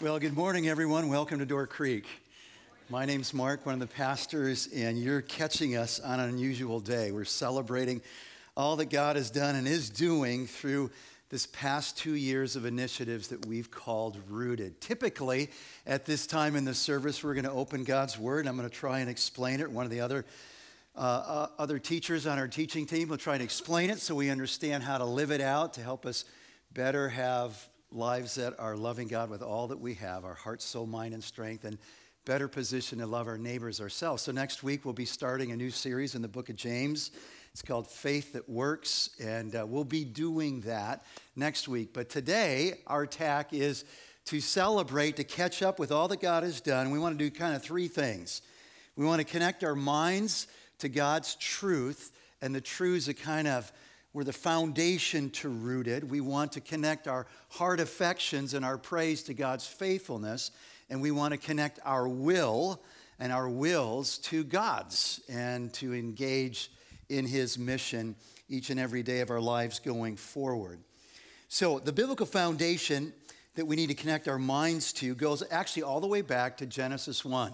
Well, good morning, everyone. Welcome to Door Creek. My name's Mark, one of the pastors, and you're catching us on an unusual day. We're celebrating all that God has done and is doing through this past two years of initiatives that we've called Rooted. Typically, at this time in the service, we're going to open God's Word. I'm going to try and explain it. One of the other uh, uh, other teachers on our teaching team will try and explain it so we understand how to live it out to help us better have lives that are loving God with all that we have our heart, soul, mind, and strength, and better position to love our neighbors ourselves. So, next week, we'll be starting a new series in the book of James. It's called Faith That Works, and uh, we'll be doing that next week. But today, our tack is to celebrate, to catch up with all that God has done. We want to do kind of three things. We want to connect our minds to God's truth, and the truths that kind of we're the foundation to rooted. We want to connect our heart affections and our praise to God's faithfulness, and we want to connect our will and our wills to God's and to engage in His mission each and every day of our lives going forward. So, the biblical foundation that we need to connect our minds to goes actually all the way back to Genesis 1.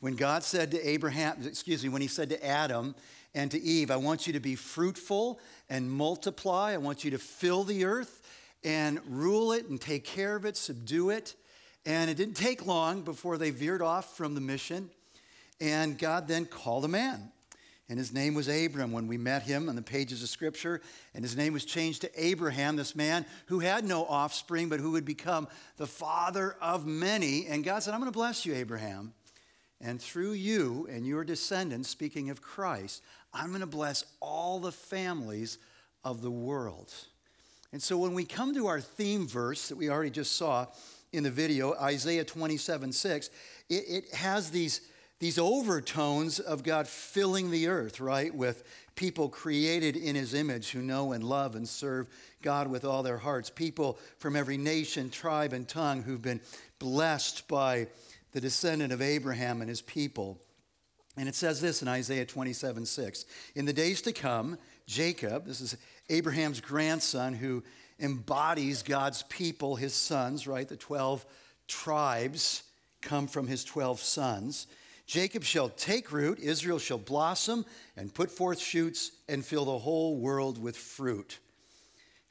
When God said to Abraham, excuse me, when He said to Adam, and to Eve, I want you to be fruitful and multiply. I want you to fill the earth and rule it and take care of it, subdue it. And it didn't take long before they veered off from the mission. And God then called a man. And his name was Abram when we met him on the pages of Scripture. And his name was changed to Abraham, this man who had no offspring, but who would become the father of many. And God said, I'm going to bless you, Abraham. And through you and your descendants, speaking of Christ, I'm going to bless all the families of the world. And so when we come to our theme verse that we already just saw in the video, Isaiah 27 6, it, it has these, these overtones of God filling the earth, right? With people created in his image who know and love and serve God with all their hearts. People from every nation, tribe, and tongue who've been blessed by the descendant of Abraham and his people. And it says this in Isaiah 27 6. In the days to come, Jacob, this is Abraham's grandson who embodies God's people, his sons, right? The 12 tribes come from his 12 sons. Jacob shall take root, Israel shall blossom and put forth shoots and fill the whole world with fruit.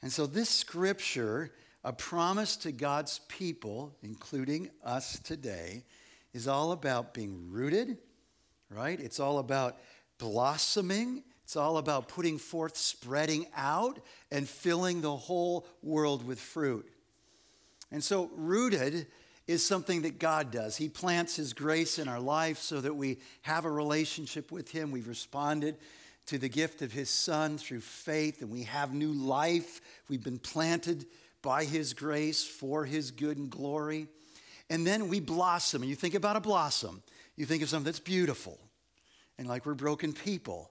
And so, this scripture, a promise to God's people, including us today, is all about being rooted right? It's all about blossoming. It's all about putting forth, spreading out, and filling the whole world with fruit. And so, rooted is something that God does. He plants His grace in our life so that we have a relationship with Him. We've responded to the gift of His Son through faith, and we have new life. We've been planted by His grace for His good and glory. And then we blossom. And you think about a blossom. You think of something that's beautiful and like we're broken people.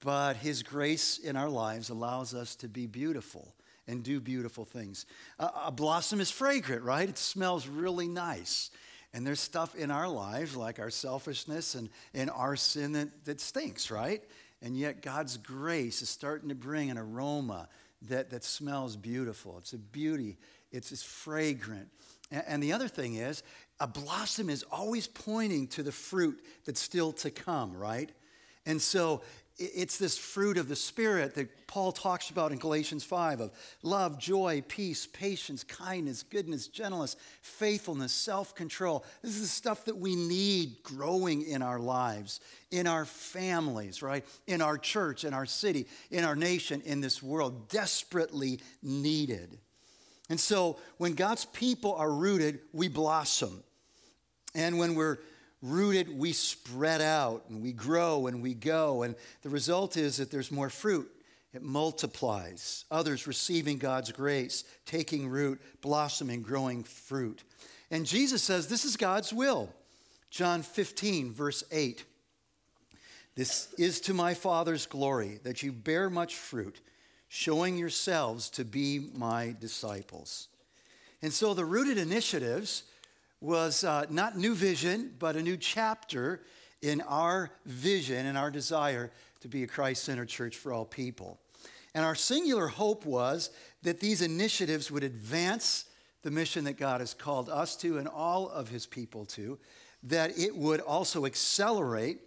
But His grace in our lives allows us to be beautiful and do beautiful things. A, a blossom is fragrant, right? It smells really nice. And there's stuff in our lives, like our selfishness and, and our sin, that, that stinks, right? And yet God's grace is starting to bring an aroma that, that smells beautiful. It's a beauty, it's, it's fragrant. And, and the other thing is, a blossom is always pointing to the fruit that's still to come, right? And so it's this fruit of the Spirit that Paul talks about in Galatians 5 of love, joy, peace, patience, kindness, goodness, gentleness, faithfulness, self control. This is the stuff that we need growing in our lives, in our families, right? In our church, in our city, in our nation, in this world, desperately needed. And so when God's people are rooted, we blossom. And when we're rooted, we spread out and we grow and we go. And the result is that there's more fruit. It multiplies. Others receiving God's grace, taking root, blossoming, growing fruit. And Jesus says this is God's will. John 15, verse 8. This is to my Father's glory that you bear much fruit, showing yourselves to be my disciples. And so the rooted initiatives was uh, not new vision, but a new chapter in our vision and our desire to be a Christ centered church for all people. And our singular hope was that these initiatives would advance the mission that God has called us to and all of his people to, that it would also accelerate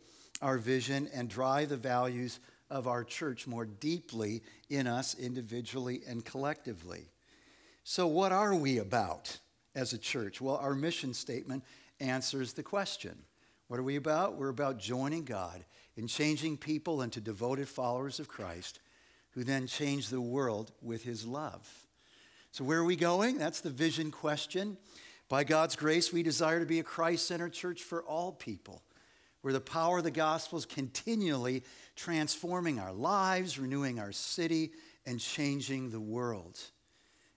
our vision and drive the values of our church more deeply in us individually and collectively. So, what are we about as a church? Well, our mission statement answers the question. What are we about? We're about joining God in changing people into devoted followers of Christ who then change the world with his love. So, where are we going? That's the vision question. By God's grace, we desire to be a Christ centered church for all people, where the power of the gospel is continually transforming our lives, renewing our city, and changing the world.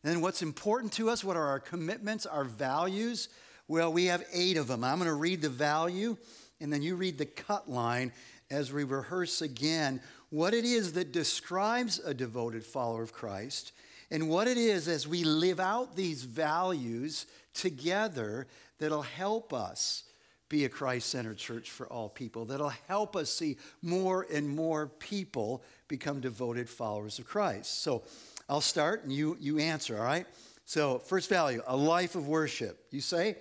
And then, what's important to us? What are our commitments, our values? Well, we have eight of them. I'm going to read the value, and then you read the cut line as we rehearse again what it is that describes a devoted follower of Christ and what it is as we live out these values together that'll help us be a Christ centered church for all people, that'll help us see more and more people become devoted followers of Christ. So I'll start and you, you answer, all right? So, first value, a life of worship. You say?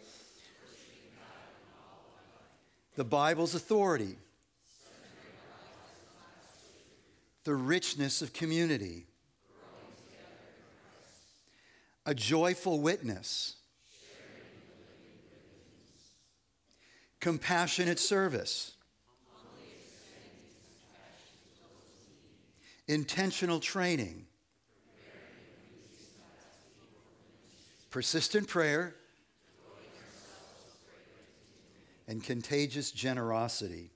The Bible's authority. The richness of community. A joyful witness. Compassionate service. Intentional training. Persistent prayer. And contagious generosity.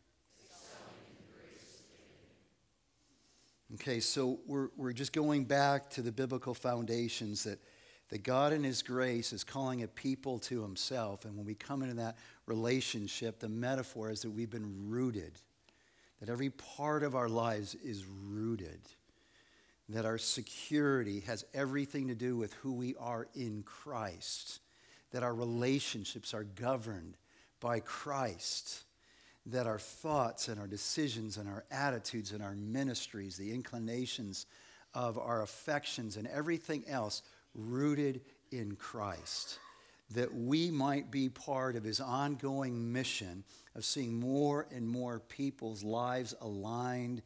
Okay, so we're, we're just going back to the biblical foundations that that God in His grace is calling a people to Himself. And when we come into that relationship, the metaphor is that we've been rooted, that every part of our lives is rooted, that our security has everything to do with who we are in Christ, that our relationships are governed by Christ. That our thoughts and our decisions and our attitudes and our ministries, the inclinations of our affections and everything else rooted in Christ, that we might be part of his ongoing mission of seeing more and more people's lives aligned,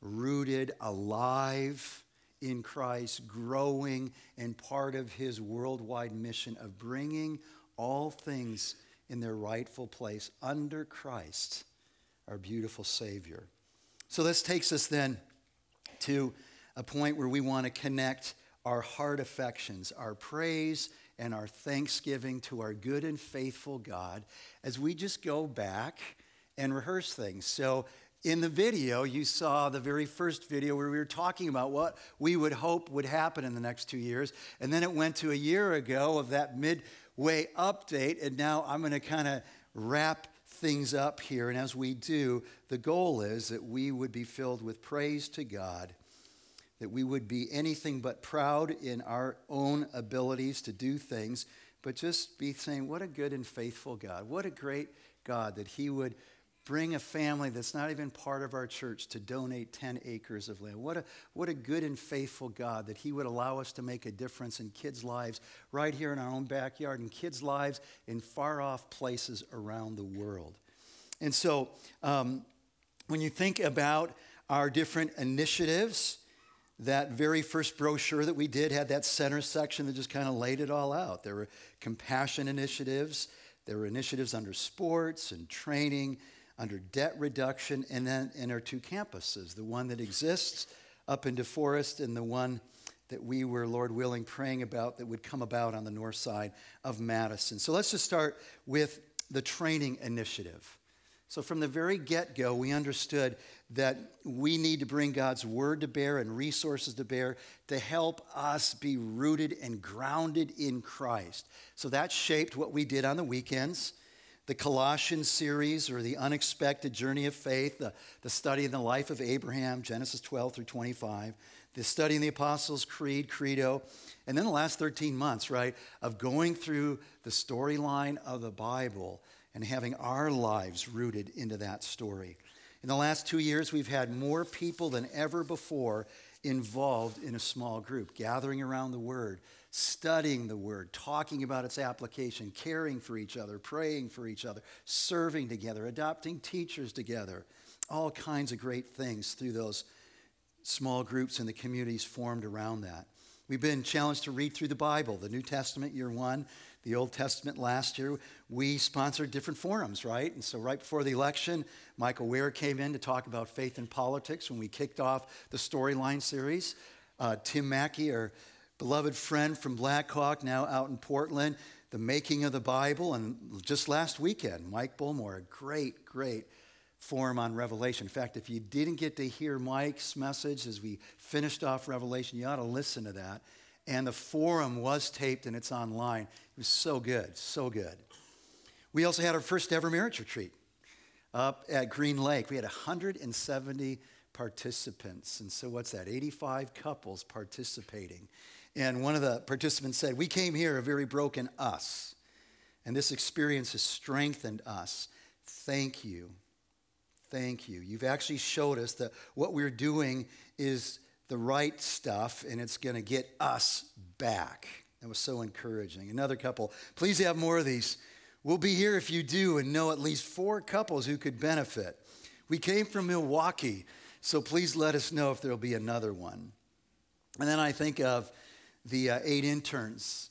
rooted, alive in Christ, growing, and part of his worldwide mission of bringing all things in their rightful place under Christ, our beautiful Savior. So this takes us then to a point where we want to connect our heart affections, our praise and our thanksgiving to our good and faithful God as we just go back and rehearse things. So, in the video, you saw the very first video where we were talking about what we would hope would happen in the next two years. And then it went to a year ago of that midway update. And now I'm going to kind of wrap things up here. And as we do, the goal is that we would be filled with praise to God that we would be anything but proud in our own abilities to do things, but just be saying, What a good and faithful God. What a great God that He would bring a family that's not even part of our church to donate 10 acres of land. What a, what a good and faithful God that He would allow us to make a difference in kids' lives right here in our own backyard, and kids' lives in far off places around the world. And so, um, when you think about our different initiatives, that very first brochure that we did had that center section that just kind of laid it all out. There were compassion initiatives, there were initiatives under sports and training, under debt reduction, and then in our two campuses the one that exists up in DeForest and the one that we were, Lord willing, praying about that would come about on the north side of Madison. So let's just start with the training initiative. So, from the very get go, we understood that we need to bring God's word to bear and resources to bear to help us be rooted and grounded in Christ. So, that shaped what we did on the weekends. The Colossians series, or the unexpected journey of faith, the, the study in the life of Abraham, Genesis 12 through 25, the study in the Apostles' Creed, Credo, and then the last 13 months, right, of going through the storyline of the Bible and having our lives rooted into that story. In the last two years, we've had more people than ever before involved in a small group, gathering around the Word, studying the word, talking about its application, caring for each other, praying for each other, serving together, adopting teachers together, all kinds of great things through those small groups and the communities formed around that. We've been challenged to read through the Bible, the New Testament year one, the Old Testament last year. We sponsored different forums, right? And so, right before the election, Michael Wear came in to talk about faith and politics when we kicked off the Storyline series. Uh, Tim Mackie, our beloved friend from Blackhawk, now out in Portland, the making of the Bible. And just last weekend, Mike Bullmore, a great, great forum on Revelation. In fact, if you didn't get to hear Mike's message as we finished off Revelation, you ought to listen to that. And the forum was taped and it's online. It was so good, so good. We also had our first ever marriage retreat up at Green Lake. We had 170 participants. And so, what's that? 85 couples participating. And one of the participants said, We came here a very broken us. And this experience has strengthened us. Thank you Thank you. You've actually showed us that what we're doing is the right stuff and it's going to get us back. That was so encouraging. Another couple, please have more of these. We'll be here if you do and know at least four couples who could benefit. We came from Milwaukee, so please let us know if there'll be another one. And then I think of the uh, eight interns.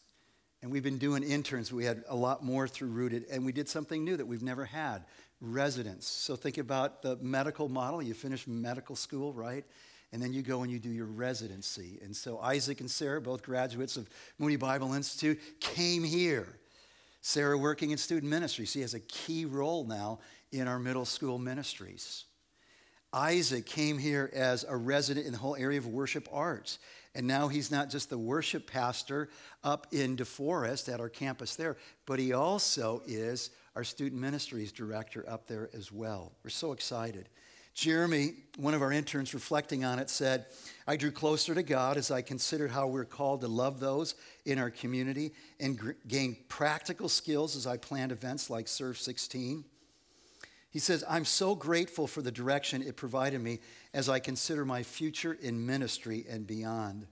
And we've been doing interns. We had a lot more through Rooted, and we did something new that we've never had residents. So think about the medical model. You finish medical school, right? And then you go and you do your residency. And so Isaac and Sarah, both graduates of Moody Bible Institute, came here. Sarah working in student ministry. She has a key role now in our middle school ministries. Isaac came here as a resident in the whole area of worship arts. And now he's not just the worship pastor up in DeForest at our campus there, but he also is our student ministries director up there as well. We're so excited. Jeremy, one of our interns reflecting on it, said, I drew closer to God as I considered how we're called to love those in our community and gr- gain practical skills as I planned events like Serve 16. He says, I'm so grateful for the direction it provided me as I consider my future in ministry and beyond.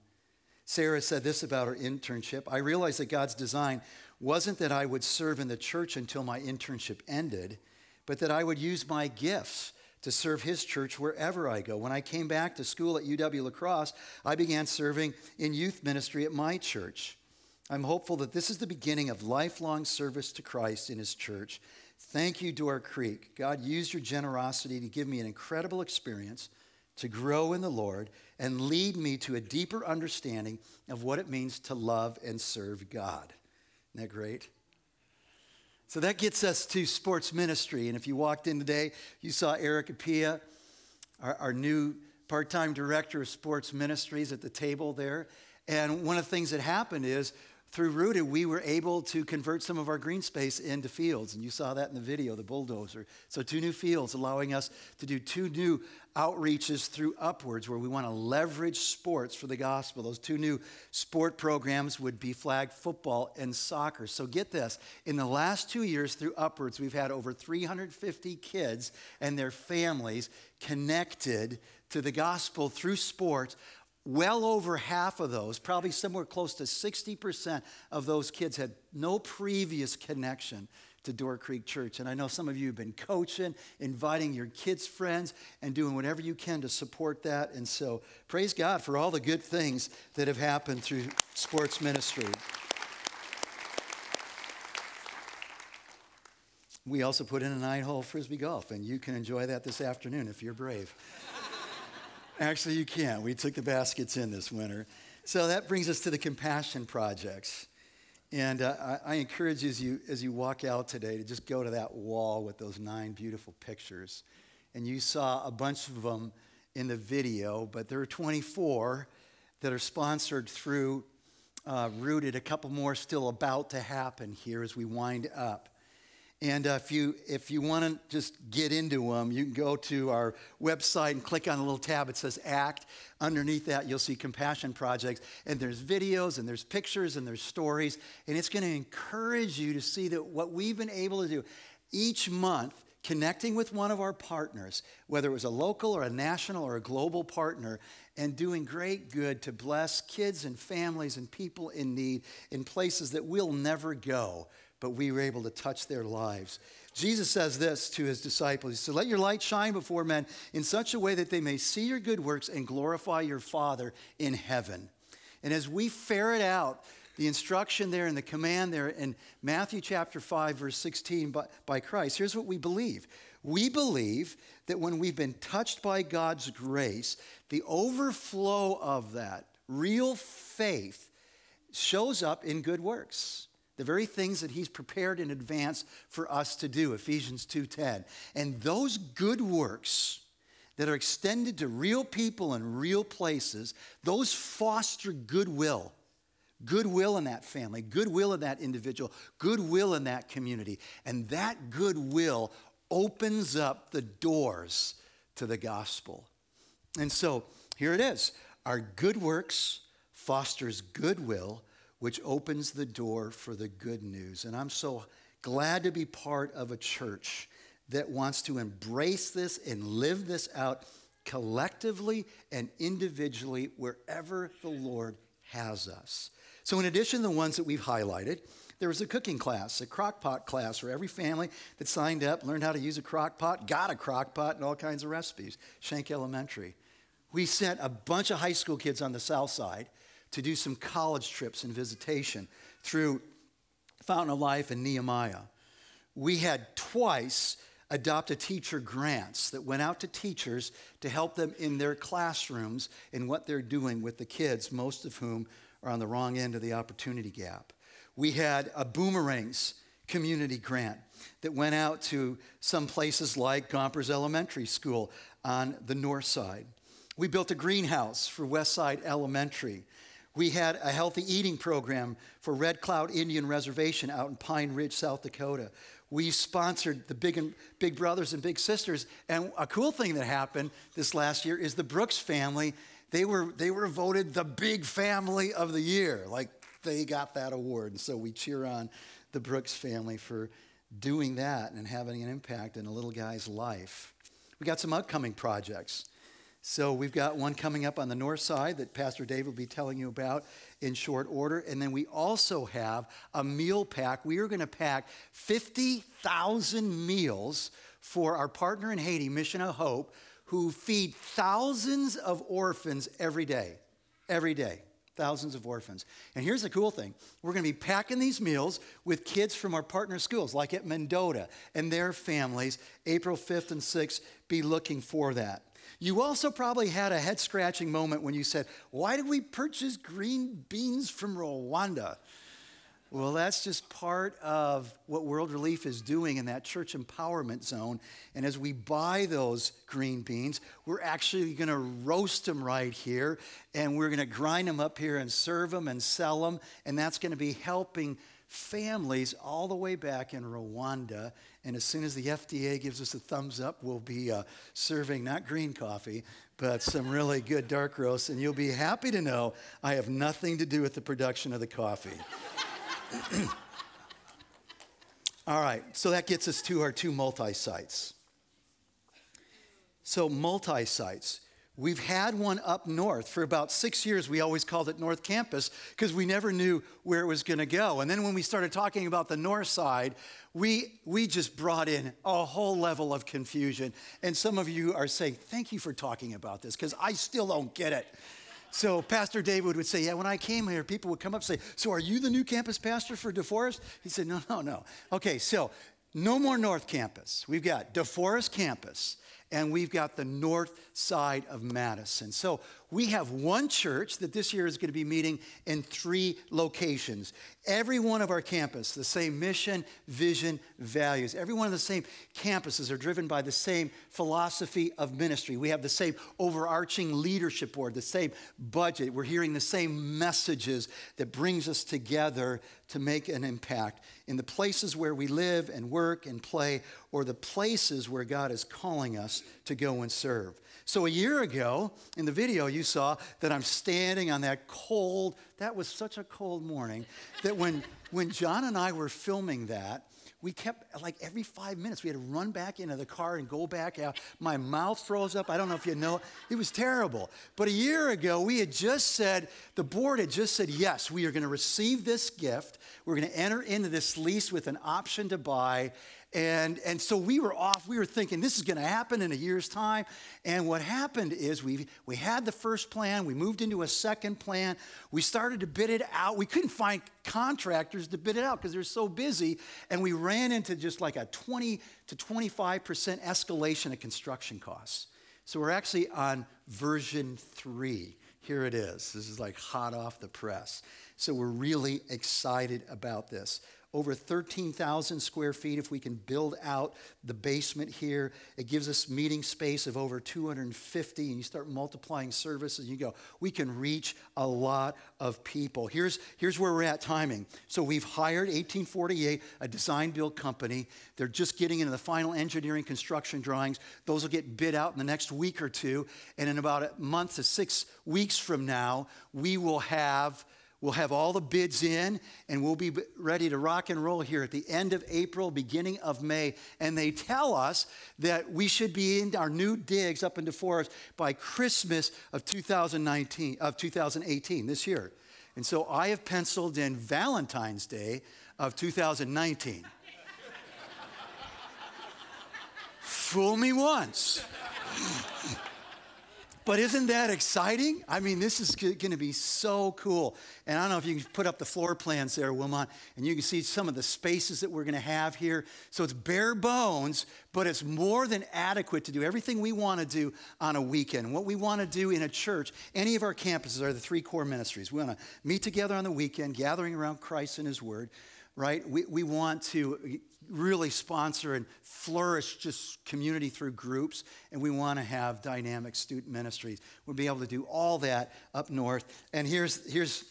Sarah said this about her internship I realized that God's design wasn't that I would serve in the church until my internship ended, but that I would use my gifts to serve his church wherever I go. When I came back to school at UW La Crosse, I began serving in youth ministry at my church. I'm hopeful that this is the beginning of lifelong service to Christ in his church. Thank you, Door Creek. God used your generosity to give me an incredible experience to grow in the Lord and lead me to a deeper understanding of what it means to love and serve God. Isn't that great? So that gets us to sports ministry. And if you walked in today, you saw Eric Apia, our, our new part time director of sports ministries, at the table there. And one of the things that happened is through Rooted, we were able to convert some of our green space into fields. And you saw that in the video, the bulldozer. So, two new fields, allowing us to do two new outreaches through Upwards, where we want to leverage sports for the gospel. Those two new sport programs would be flag football and soccer. So, get this in the last two years through Upwards, we've had over 350 kids and their families connected to the gospel through sports well over half of those, probably somewhere close to 60% of those kids had no previous connection to Door Creek Church. And I know some of you have been coaching, inviting your kids' friends, and doing whatever you can to support that. And so praise God for all the good things that have happened through sports ministry. We also put in a nine hole frisbee golf, and you can enjoy that this afternoon if you're brave. Actually, you can't. We took the baskets in this winter. So that brings us to the compassion projects. And uh, I, I, encourage you as, you as you walk out today to just go to that wall with those nine beautiful pictures. And you saw a bunch of them in the video, but there are 24 that are sponsored through uh, Rooted, a couple more still about to happen here as we wind up. And uh, if you, if you want to just get into them, you can go to our website and click on a little tab. It says ACT. Underneath that, you'll see Compassion Projects. And there's videos, and there's pictures, and there's stories. And it's going to encourage you to see that what we've been able to do each month connecting with one of our partners, whether it was a local or a national or a global partner, and doing great good to bless kids and families and people in need in places that we'll never go, but we were able to touch their lives. Jesus says this to his disciples He said, Let your light shine before men in such a way that they may see your good works and glorify your Father in heaven. And as we ferret out the instruction there and the command there in Matthew chapter 5, verse 16 by, by Christ, here's what we believe. We believe that when we've been touched by God's grace, the overflow of that real faith shows up in good works the very things that he's prepared in advance for us to do ephesians 2.10 and those good works that are extended to real people and real places those foster goodwill. Goodwill in that family goodwill in that individual goodwill in that community. And that goodwill opens up the doors to the gospel. And so here it is. Our good works fosters goodwill which opens the door for the good news. And I'm so glad to be part of a church that wants to embrace this and live this out collectively and individually wherever the Lord has us. So, in addition to the ones that we've highlighted, there was a cooking class, a crock pot class, where every family that signed up learned how to use a crock pot, got a crock pot, and all kinds of recipes. Schenk Elementary. We sent a bunch of high school kids on the south side to do some college trips and visitation through Fountain of Life and Nehemiah. We had twice adopt a teacher grants that went out to teachers to help them in their classrooms in what they're doing with the kids, most of whom are on the wrong end of the opportunity gap. We had a boomerangs community grant that went out to some places like Gompers Elementary School on the north side. We built a greenhouse for Westside Elementary. We had a healthy eating program for Red Cloud Indian Reservation out in Pine Ridge, South Dakota. We sponsored the Big, and, Big Brothers and Big Sisters. And a cool thing that happened this last year is the Brooks family, they were, they were voted the big family of the year. Like they got that award. And so we cheer on the Brooks family for doing that and having an impact in a little guy's life. We got some upcoming projects. So we've got one coming up on the north side that Pastor Dave will be telling you about in short order. And then we also have a meal pack. We are going to pack 50,000 meals for our partner in Haiti, Mission of Hope, who feed thousands of orphans every day. Every day. Thousands of orphans. And here's the cool thing we're going to be packing these meals with kids from our partner schools, like at Mendota and their families. April 5th and 6th, be looking for that. You also probably had a head scratching moment when you said, Why did we purchase green beans from Rwanda? Well, that's just part of what World Relief is doing in that church empowerment zone. And as we buy those green beans, we're actually going to roast them right here and we're going to grind them up here and serve them and sell them. And that's going to be helping families all the way back in Rwanda. And as soon as the FDA gives us a thumbs up, we'll be uh, serving not green coffee, but some really good dark roast. And you'll be happy to know I have nothing to do with the production of the coffee. all right, so that gets us to our two multi sites. So, multi sites. We've had one up north for about six years. We always called it North Campus because we never knew where it was going to go. And then when we started talking about the north side, we, we just brought in a whole level of confusion. And some of you are saying, Thank you for talking about this because I still don't get it. So Pastor David would say, Yeah, when I came here, people would come up and say, So are you the new campus pastor for DeForest? He said, No, no, no. Okay, so no more North Campus. We've got DeForest Campus and we've got the north side of Madison. So we have one church that this year is going to be meeting in three locations. Every one of our campus, the same mission, vision, values. Every one of the same campuses are driven by the same philosophy of ministry. We have the same overarching leadership board, the same budget. We're hearing the same messages that brings us together to make an impact in the places where we live and work and play or the places where God is calling us to go and serve. So, a year ago, in the video, you saw that I'm standing on that cold, that was such a cold morning, that when when John and I were filming that, we kept like every five minutes we had to run back into the car and go back out. My mouth froze up. I don't know if you know. It was terrible. But a year ago we had just said the board had just said yes we are going to receive this gift. We're going to enter into this lease with an option to buy and, and so we were off. We were thinking this is going to happen in a year's time. And what happened is we, we had the first plan. We moved into a second plan. We started to bid it out. We couldn't find contractors to bid it out because they're so busy. And we ran into just like a 20 to 25% escalation of construction costs. So we're actually on version three. Here it is. This is like hot off the press. So we're really excited about this over 13,000 square feet if we can build out the basement here. It gives us meeting space of over 250, and you start multiplying services, you go, we can reach a lot of people. Here's, here's where we're at timing. So we've hired 1848, a design build company. They're just getting into the final engineering construction drawings. Those will get bid out in the next week or two. And in about a month to six weeks from now, we will have We'll have all the bids in and we'll be ready to rock and roll here at the end of April, beginning of May. And they tell us that we should be in our new digs up in DeForest by Christmas of 2019, of 2018, this year. And so I have penciled in Valentine's Day of 2019. Fool me once. But isn't that exciting? I mean, this is going to be so cool. And I don't know if you can put up the floor plans there, Wilmot, and you can see some of the spaces that we're going to have here. So it's bare bones, but it's more than adequate to do everything we want to do on a weekend. What we want to do in a church, any of our campuses are the three core ministries. We want to meet together on the weekend, gathering around Christ and His Word right? We, we want to really sponsor and flourish just community through groups, and we want to have dynamic student ministries. We'll be able to do all that up north. And here's, here's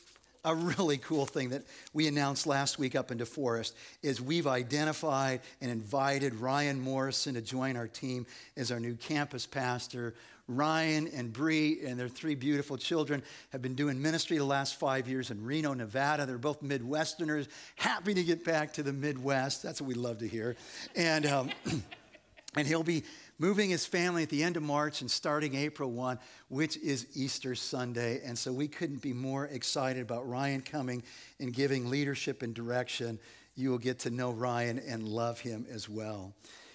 a really cool thing that we announced last week up in DeForest is we've identified and invited Ryan Morrison to join our team as our new campus pastor. Ryan and Bree and their three beautiful children have been doing ministry the last five years in Reno, Nevada. They're both Midwesterners, happy to get back to the Midwest. That's what we love to hear. And, um, and he'll be moving his family at the end of March and starting April 1, which is Easter Sunday. And so we couldn't be more excited about Ryan coming and giving leadership and direction. You will get to know Ryan and love him as well.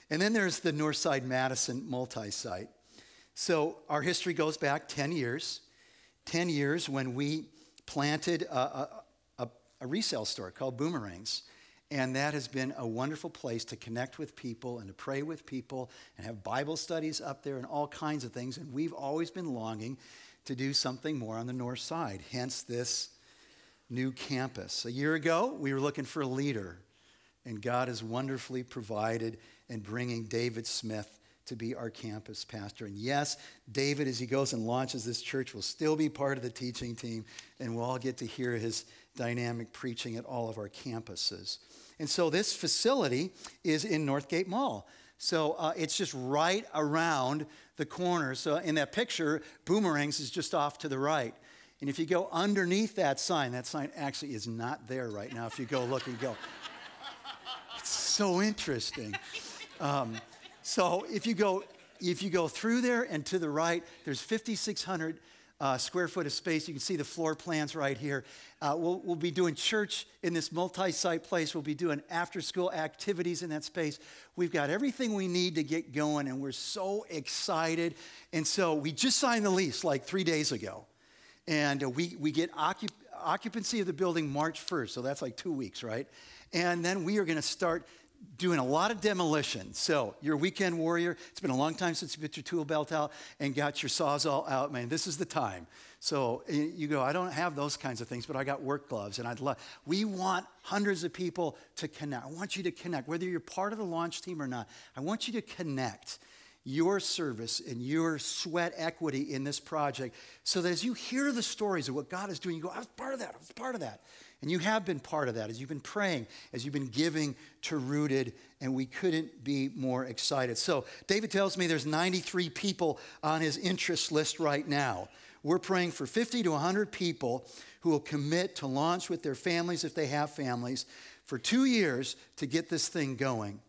And then there's the Northside Madison multi site. So our history goes back 10 years, 10 years when we planted a, a, a, resale store called Boomerangs. And that has been a wonderful place to connect with people and to pray with people and have Bible studies up there and all kinds of things. And we've always been longing to do something more on the north side, hence this new campus. A year ago, we were looking for a leader, and God has wonderfully provided in bringing David Smith to be our campus pastor. And yes, David, as he goes and launches this church, will still be part of the teaching team, and we'll all get to hear his dynamic preaching at all of our campuses. And so this facility is in Northgate Mall. So uh, it's just right around the corner. So in that picture, Boomerangs is just off to the right. And if you go underneath that sign, that sign actually is not there right now. If you go look and go, it's so interesting. Um, so if you go, if you go through there and to the right, there's 5,600 uh, square foot of space. You can see the floor plans right here. Uh, we'll, we'll be doing church in this multi site place. We'll be doing after school activities in that space. We've got everything we need to get going, and we're so excited. And so we just signed the lease like three days ago. And uh, we, we get occup- occupancy of the building March 1st, so that's like two weeks, right? And then we are going to start doing a lot of demolition. So, you're a weekend warrior. It's been a long time since you put your tool belt out and got your sawzall out, man. This is the time. So, you go, I don't have those kinds of things, but I got work gloves and I'd love. We want hundreds of people to connect. I want you to connect, whether you're part of the launch team or not. I want you to connect your service and your sweat equity in this project so that as you hear the stories of what God is doing, you go, I was part of that, I was part of that. And you have been part of that as you've been praying, as you've been giving to Rooted, and we couldn't be more excited. So, David tells me there's 93 people on his interest list right now. we're praying for 50 to 100 people who will commit to launch with their families if they have families for two years to get this thing going.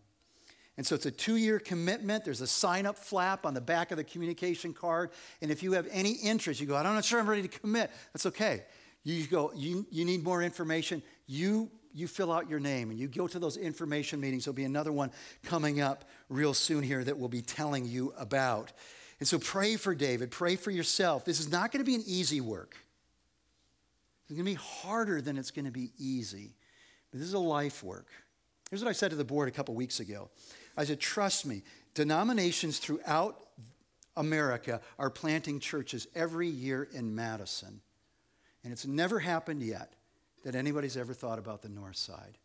And so it's a two year commitment. There's a sign up flap on the back of the communication card. And if you have any interest, you go, I'm not sure I'm ready to commit. That's okay. You go, you, you need more information. You, you fill out your name and you go to those information meetings. There'll be another one coming up real soon here that we'll be telling you about. And so pray for David, pray for yourself. This is not going to be an easy work. It's going to be harder than it's going to be easy. But this is a life work. Here's what I said to the board a couple weeks ago. I said, trust me, denominations throughout America are planting churches every year in Madison. And it's never happened yet that anybody's ever thought about the north side.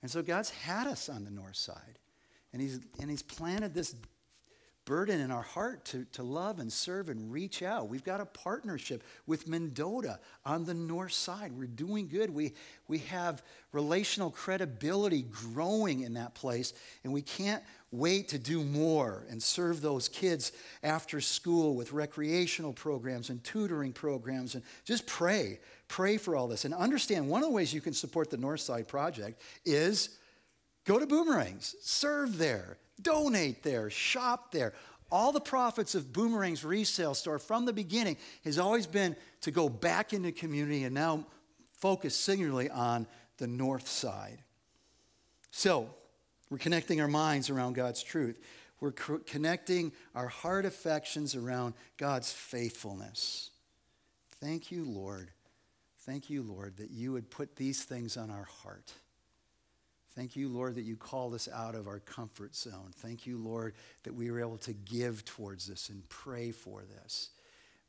And so God's had us on the north side. And he's, and he's planted this burden in our heart to, to love and serve and reach out. We've got a partnership with Mendota on the north side. We're doing good. We, we have relational credibility growing in that place, and we can't wait to do more and serve those kids after school with recreational programs and tutoring programs. And just pray, pray for all this. And understand one of the ways you can support the North Side Project is go to Boomerangs, serve there donate there, shop there. All the profits of Boomerang's resale store from the beginning has always been to go back into community and now focus singularly on the north side. So, we're connecting our minds around God's truth. We're co- connecting our heart affections around God's faithfulness. Thank you, Lord. Thank you, Lord, that you would put these things on our heart. Thank you, Lord, that you called us out of our comfort zone. Thank you, Lord, that we were able to give towards this and pray for this.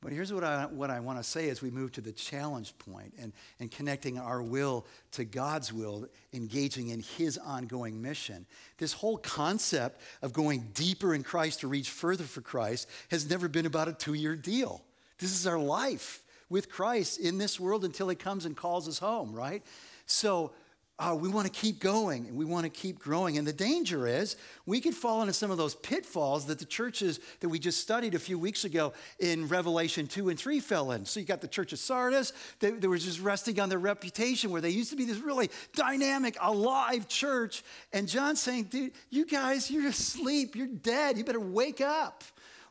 But here's what I, what I want to say as we move to the challenge point and, and connecting our will to God's will, engaging in His ongoing mission. This whole concept of going deeper in Christ to reach further for Christ has never been about a two year deal. This is our life with Christ in this world until He comes and calls us home, right? So, uh, we want to keep going and we want to keep growing. And the danger is we could fall into some of those pitfalls that the churches that we just studied a few weeks ago in Revelation 2 and 3 fell in. So you got the church of Sardis that, that was just resting on their reputation where they used to be this really dynamic, alive church. And John's saying, dude, you guys, you're asleep, you're dead, you better wake up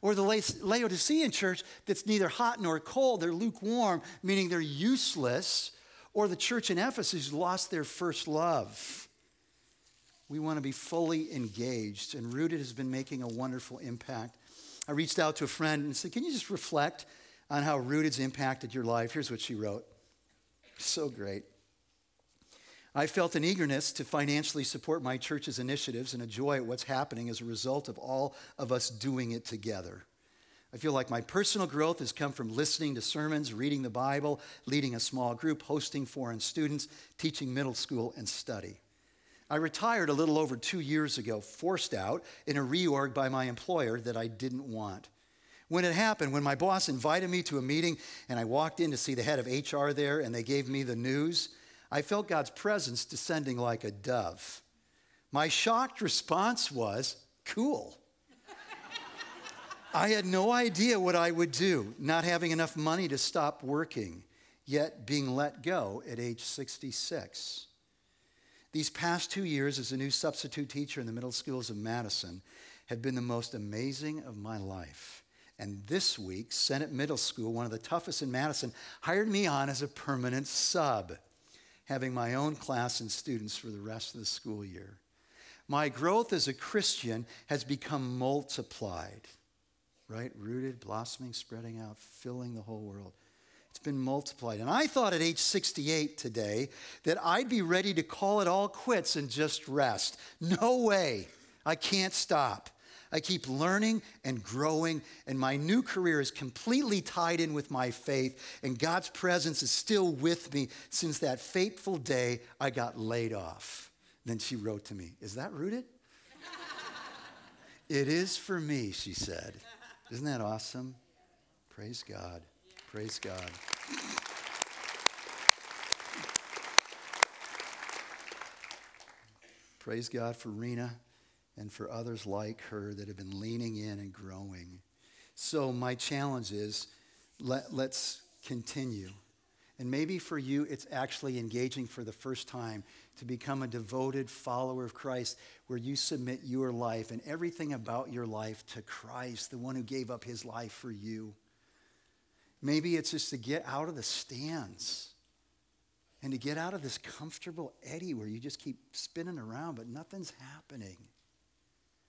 or the Laodicean church that's neither hot nor cold, they're lukewarm, meaning they're useless or the church in Ephesus lost their first love. We want to be fully engaged, and Rooted has been making a wonderful impact. I reached out to a friend and said, Can you just reflect on how Rooted's impacted your life? Here's what she wrote. So great. I felt an eagerness to financially support my church's initiatives and a joy at what's happening as a result of all of us doing it together. I feel like my personal growth has come from listening to sermons, reading the Bible, leading a small group, hosting foreign students, teaching middle school, and study. I retired a little over two years ago, forced out in a reorg by my employer that I didn't want. When it happened, when my boss invited me to a meeting and I walked in to see the head of HR there and they gave me the news, I felt God's presence descending like a dove. My shocked response was, cool. I had no idea what I would do, not having enough money to stop working, yet being let go at age 66. These past two years as a new substitute teacher in the middle schools of Madison have been the most amazing of my life. And this week, Sennett Middle School, one of the toughest in Madison, hired me on as a permanent sub, having my own class and students for the rest of the school year. My growth as a Christian has become multiplied right? Rooted, blossoming, spreading out, filling the whole world. It's been multiplied. And I thought at age 68 today that I'd be ready to call it all quits and just rest. No way. I can't stop. I keep learning and growing, and my new career is completely tied in with my faith, and God's presence is still with me since that fateful day I got laid off. Then she wrote to me, Is that rooted? it is for me, she said. Isn't that awesome? Praise God. Praise God. Praise God for Rena and for others like her that have been leaning in and growing. So, my challenge is let, let's continue. And maybe for you, it's actually engaging for the first time to become a devoted follower of Christ, where you submit your life and everything about your life to Christ, the one who gave up his life for you. Maybe it's just to get out of the stands and to get out of this comfortable eddy where you just keep spinning around, but nothing's happening.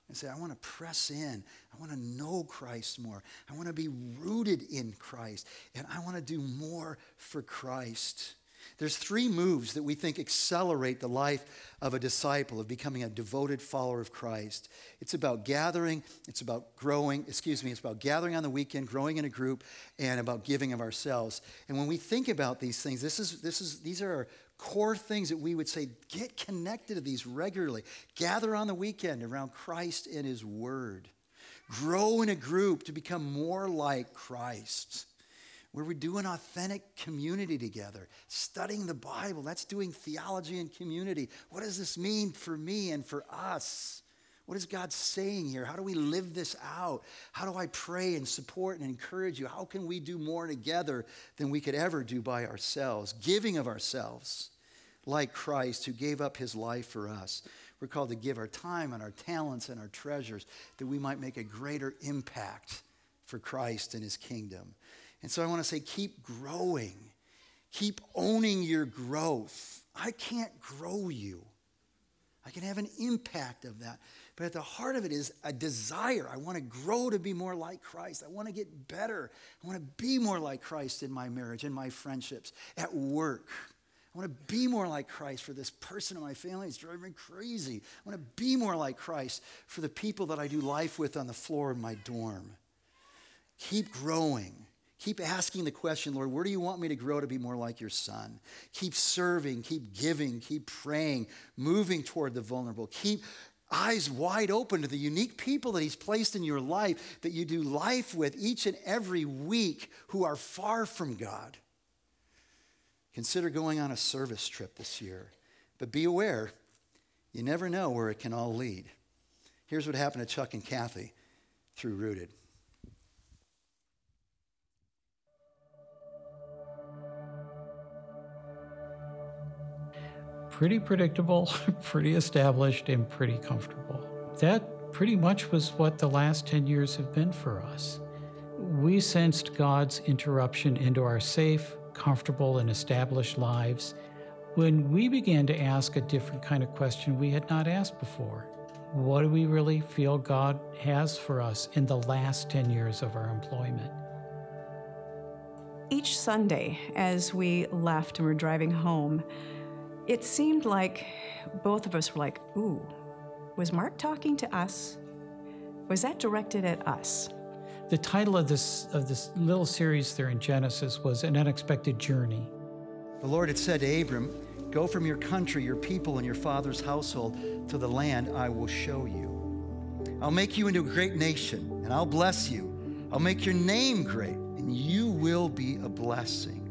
And say, I want to press in. I want to know Christ more. I want to be rooted in Christ. And I want to do more for Christ. There's three moves that we think accelerate the life of a disciple, of becoming a devoted follower of Christ. It's about gathering, it's about growing, excuse me, it's about gathering on the weekend, growing in a group, and about giving of ourselves. And when we think about these things, this is, this is, these are core things that we would say get connected to these regularly. Gather on the weekend around Christ and His Word. Grow in a group to become more like Christ where we do an authentic community together, studying the Bible. That's doing theology and community. What does this mean for me and for us? What is God saying here? How do we live this out? How do I pray and support and encourage you? How can we do more together than we could ever do by ourselves? Giving of ourselves, like Christ who gave up his life for us. We're called to give our time and our talents and our treasures that we might make a greater impact for Christ and his kingdom. And so I want to say, keep growing. Keep owning your growth. I can't grow you. I can have an impact of that. But at the heart of it is a desire. I want to grow to be more like Christ. I want to get better. I want to be more like Christ in my marriage, in my friendships, at work. I want to be more like Christ for this person in my family. It's driving me crazy. I want to be more like Christ for the people that I do life with on the floor of my dorm. Keep growing. Keep asking the question, Lord, where do you want me to grow to be more like your son? Keep serving, keep giving, keep praying, moving toward the vulnerable. Keep eyes wide open to the unique people that he's placed in your life that you do life with each and every week who are far from God. Consider going on a service trip this year, but be aware, you never know where it can all lead. Here's what happened to Chuck and Kathy through Rooted. Pretty predictable, pretty established, and pretty comfortable. That pretty much was what the last 10 years have been for us. We sensed God's interruption into our safe, comfortable, and established lives when we began to ask a different kind of question we had not asked before. What do we really feel God has for us in the last 10 years of our employment? Each Sunday, as we left and were driving home, it seemed like both of us were like, ooh, was Mark talking to us? Was that directed at us? The title of this of this little series there in Genesis was An Unexpected Journey. The Lord had said to Abram, Go from your country, your people, and your father's household to the land I will show you. I'll make you into a great nation, and I'll bless you. I'll make your name great, and you will be a blessing.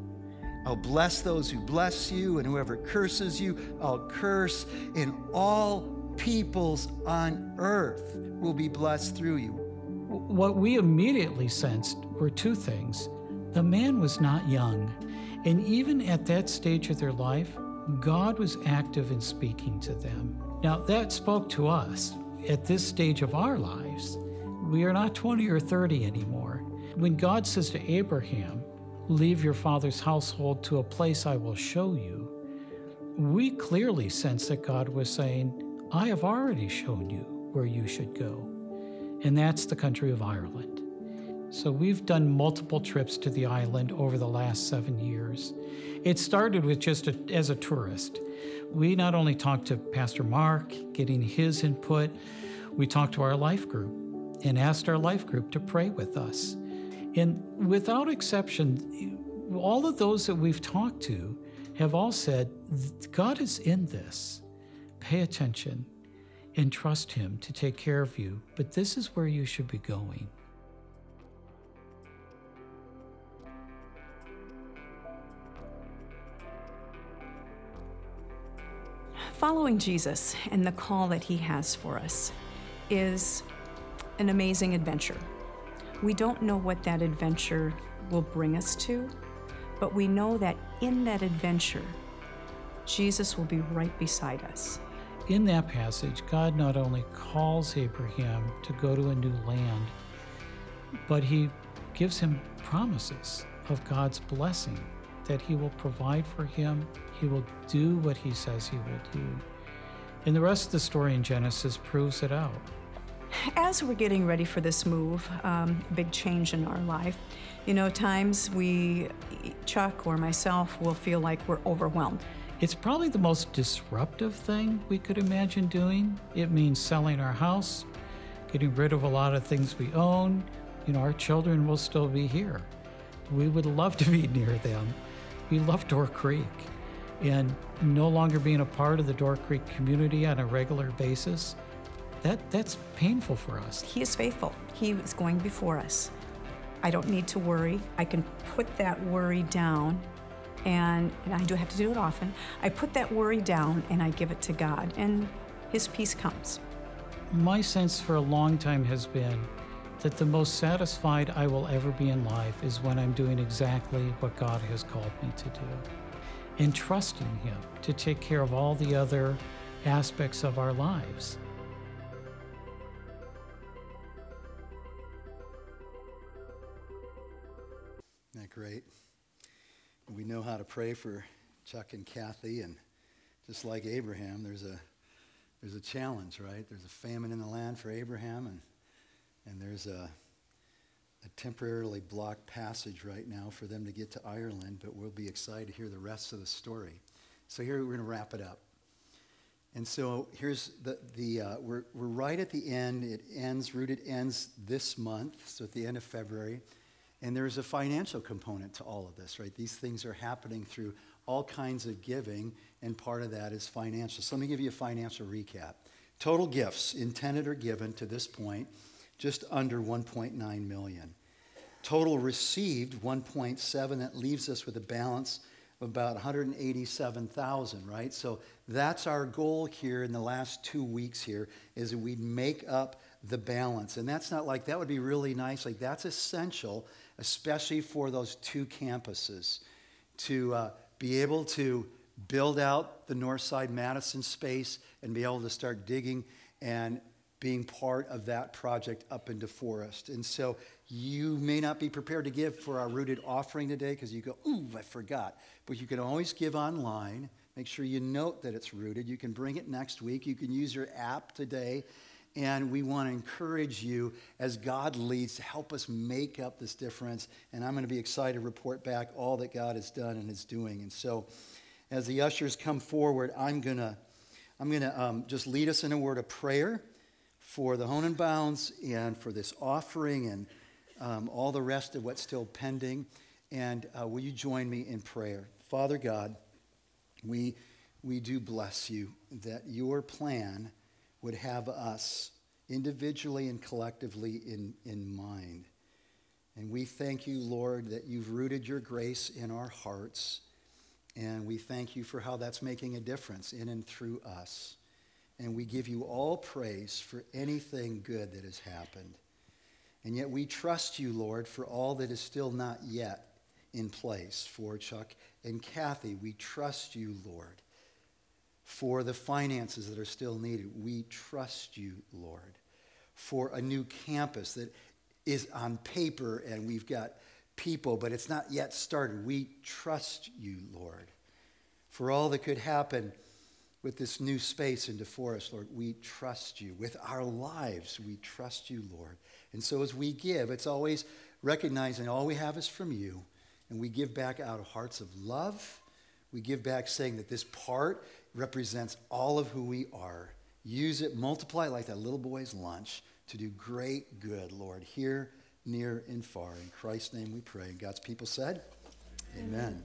I'll bless those who bless you, and whoever curses you, I'll curse. And all peoples on earth will be blessed through you. What we immediately sensed were two things. The man was not young, and even at that stage of their life, God was active in speaking to them. Now, that spoke to us at this stage of our lives. We are not 20 or 30 anymore. When God says to Abraham, Leave your father's household to a place I will show you. We clearly sense that God was saying, I have already shown you where you should go. And that's the country of Ireland. So we've done multiple trips to the island over the last seven years. It started with just a, as a tourist. We not only talked to Pastor Mark, getting his input, we talked to our life group and asked our life group to pray with us. And without exception, all of those that we've talked to have all said, God is in this. Pay attention and trust Him to take care of you, but this is where you should be going. Following Jesus and the call that He has for us is an amazing adventure. We don't know what that adventure will bring us to, but we know that in that adventure, Jesus will be right beside us. In that passage, God not only calls Abraham to go to a new land, but he gives him promises of God's blessing that he will provide for him, he will do what he says he will do. And the rest of the story in Genesis proves it out. As we're getting ready for this move, um, big change in our life, you know, times we, Chuck or myself, will feel like we're overwhelmed. It's probably the most disruptive thing we could imagine doing. It means selling our house, getting rid of a lot of things we own. You know, our children will still be here. We would love to be near them. We love Door Creek. And no longer being a part of the Door Creek community on a regular basis, that, that's painful for us. He is faithful. He is going before us. I don't need to worry. I can put that worry down and, and I do have to do it often. I put that worry down and I give it to God, and His peace comes. My sense for a long time has been that the most satisfied I will ever be in life is when I'm doing exactly what God has called me to do and trusting Him to take care of all the other aspects of our lives. We know how to pray for Chuck and Kathy, and just like Abraham, there's a there's a challenge, right? There's a famine in the land for Abraham, and and there's a a temporarily blocked passage right now for them to get to Ireland, but we'll be excited to hear the rest of the story. So here we're going to wrap it up. And so here's the, the uh, we're, we're right at the end. It ends, Rooted ends this month, so at the end of February. And there's a financial component to all of this, right? These things are happening through all kinds of giving, and part of that is financial. So let me give you a financial recap. Total gifts intended or given to this point, just under 1.9 million. Total received 1.7. That leaves us with a balance of about 187,000, right? So that's our goal here in the last two weeks here, is that we make up the balance. And that's not like, that would be really nice. Like, that's essential especially for those two campuses, to uh, be able to build out the Northside Madison space and be able to start digging and being part of that project up in DeForest. And so you may not be prepared to give for our rooted offering today because you go, ooh, I forgot. But you can always give online. Make sure you note that it's rooted. You can bring it next week. You can use your app today and we want to encourage you as God leads to help us make up this difference. And I'm going to be excited to report back all that God has done and is doing. And so, as the ushers come forward, I'm going to, I'm going to um, just lead us in a word of prayer for the and Bounds and for this offering and um, all the rest of what's still pending. And uh, will you join me in prayer? Father God, we, we do bless you that your plan would have us individually and collectively in, in mind. And we thank you, Lord, that you've rooted your grace in our hearts. And we thank you for how that's making a difference in and through us. And we give you all praise for anything good that has happened. And yet we trust you, Lord, for all that is still not yet in place for Chuck and Kathy. We trust you, Lord for the finances that are still needed. We trust you, Lord, for a new campus that is on paper and we've got people, but it's not yet started. We trust you, Lord, for all that could happen with this new space in DeForest, Lord. We trust you. With our lives, we trust you, Lord. And so as we give, it's always recognizing all we have is from you, and we give back out of hearts of love. We give back saying that this part represents all of who we are. Use it, multiply it like that little boy's lunch to do great good, Lord, here, near, and far. In Christ's name we pray. God's people said, Amen. Amen.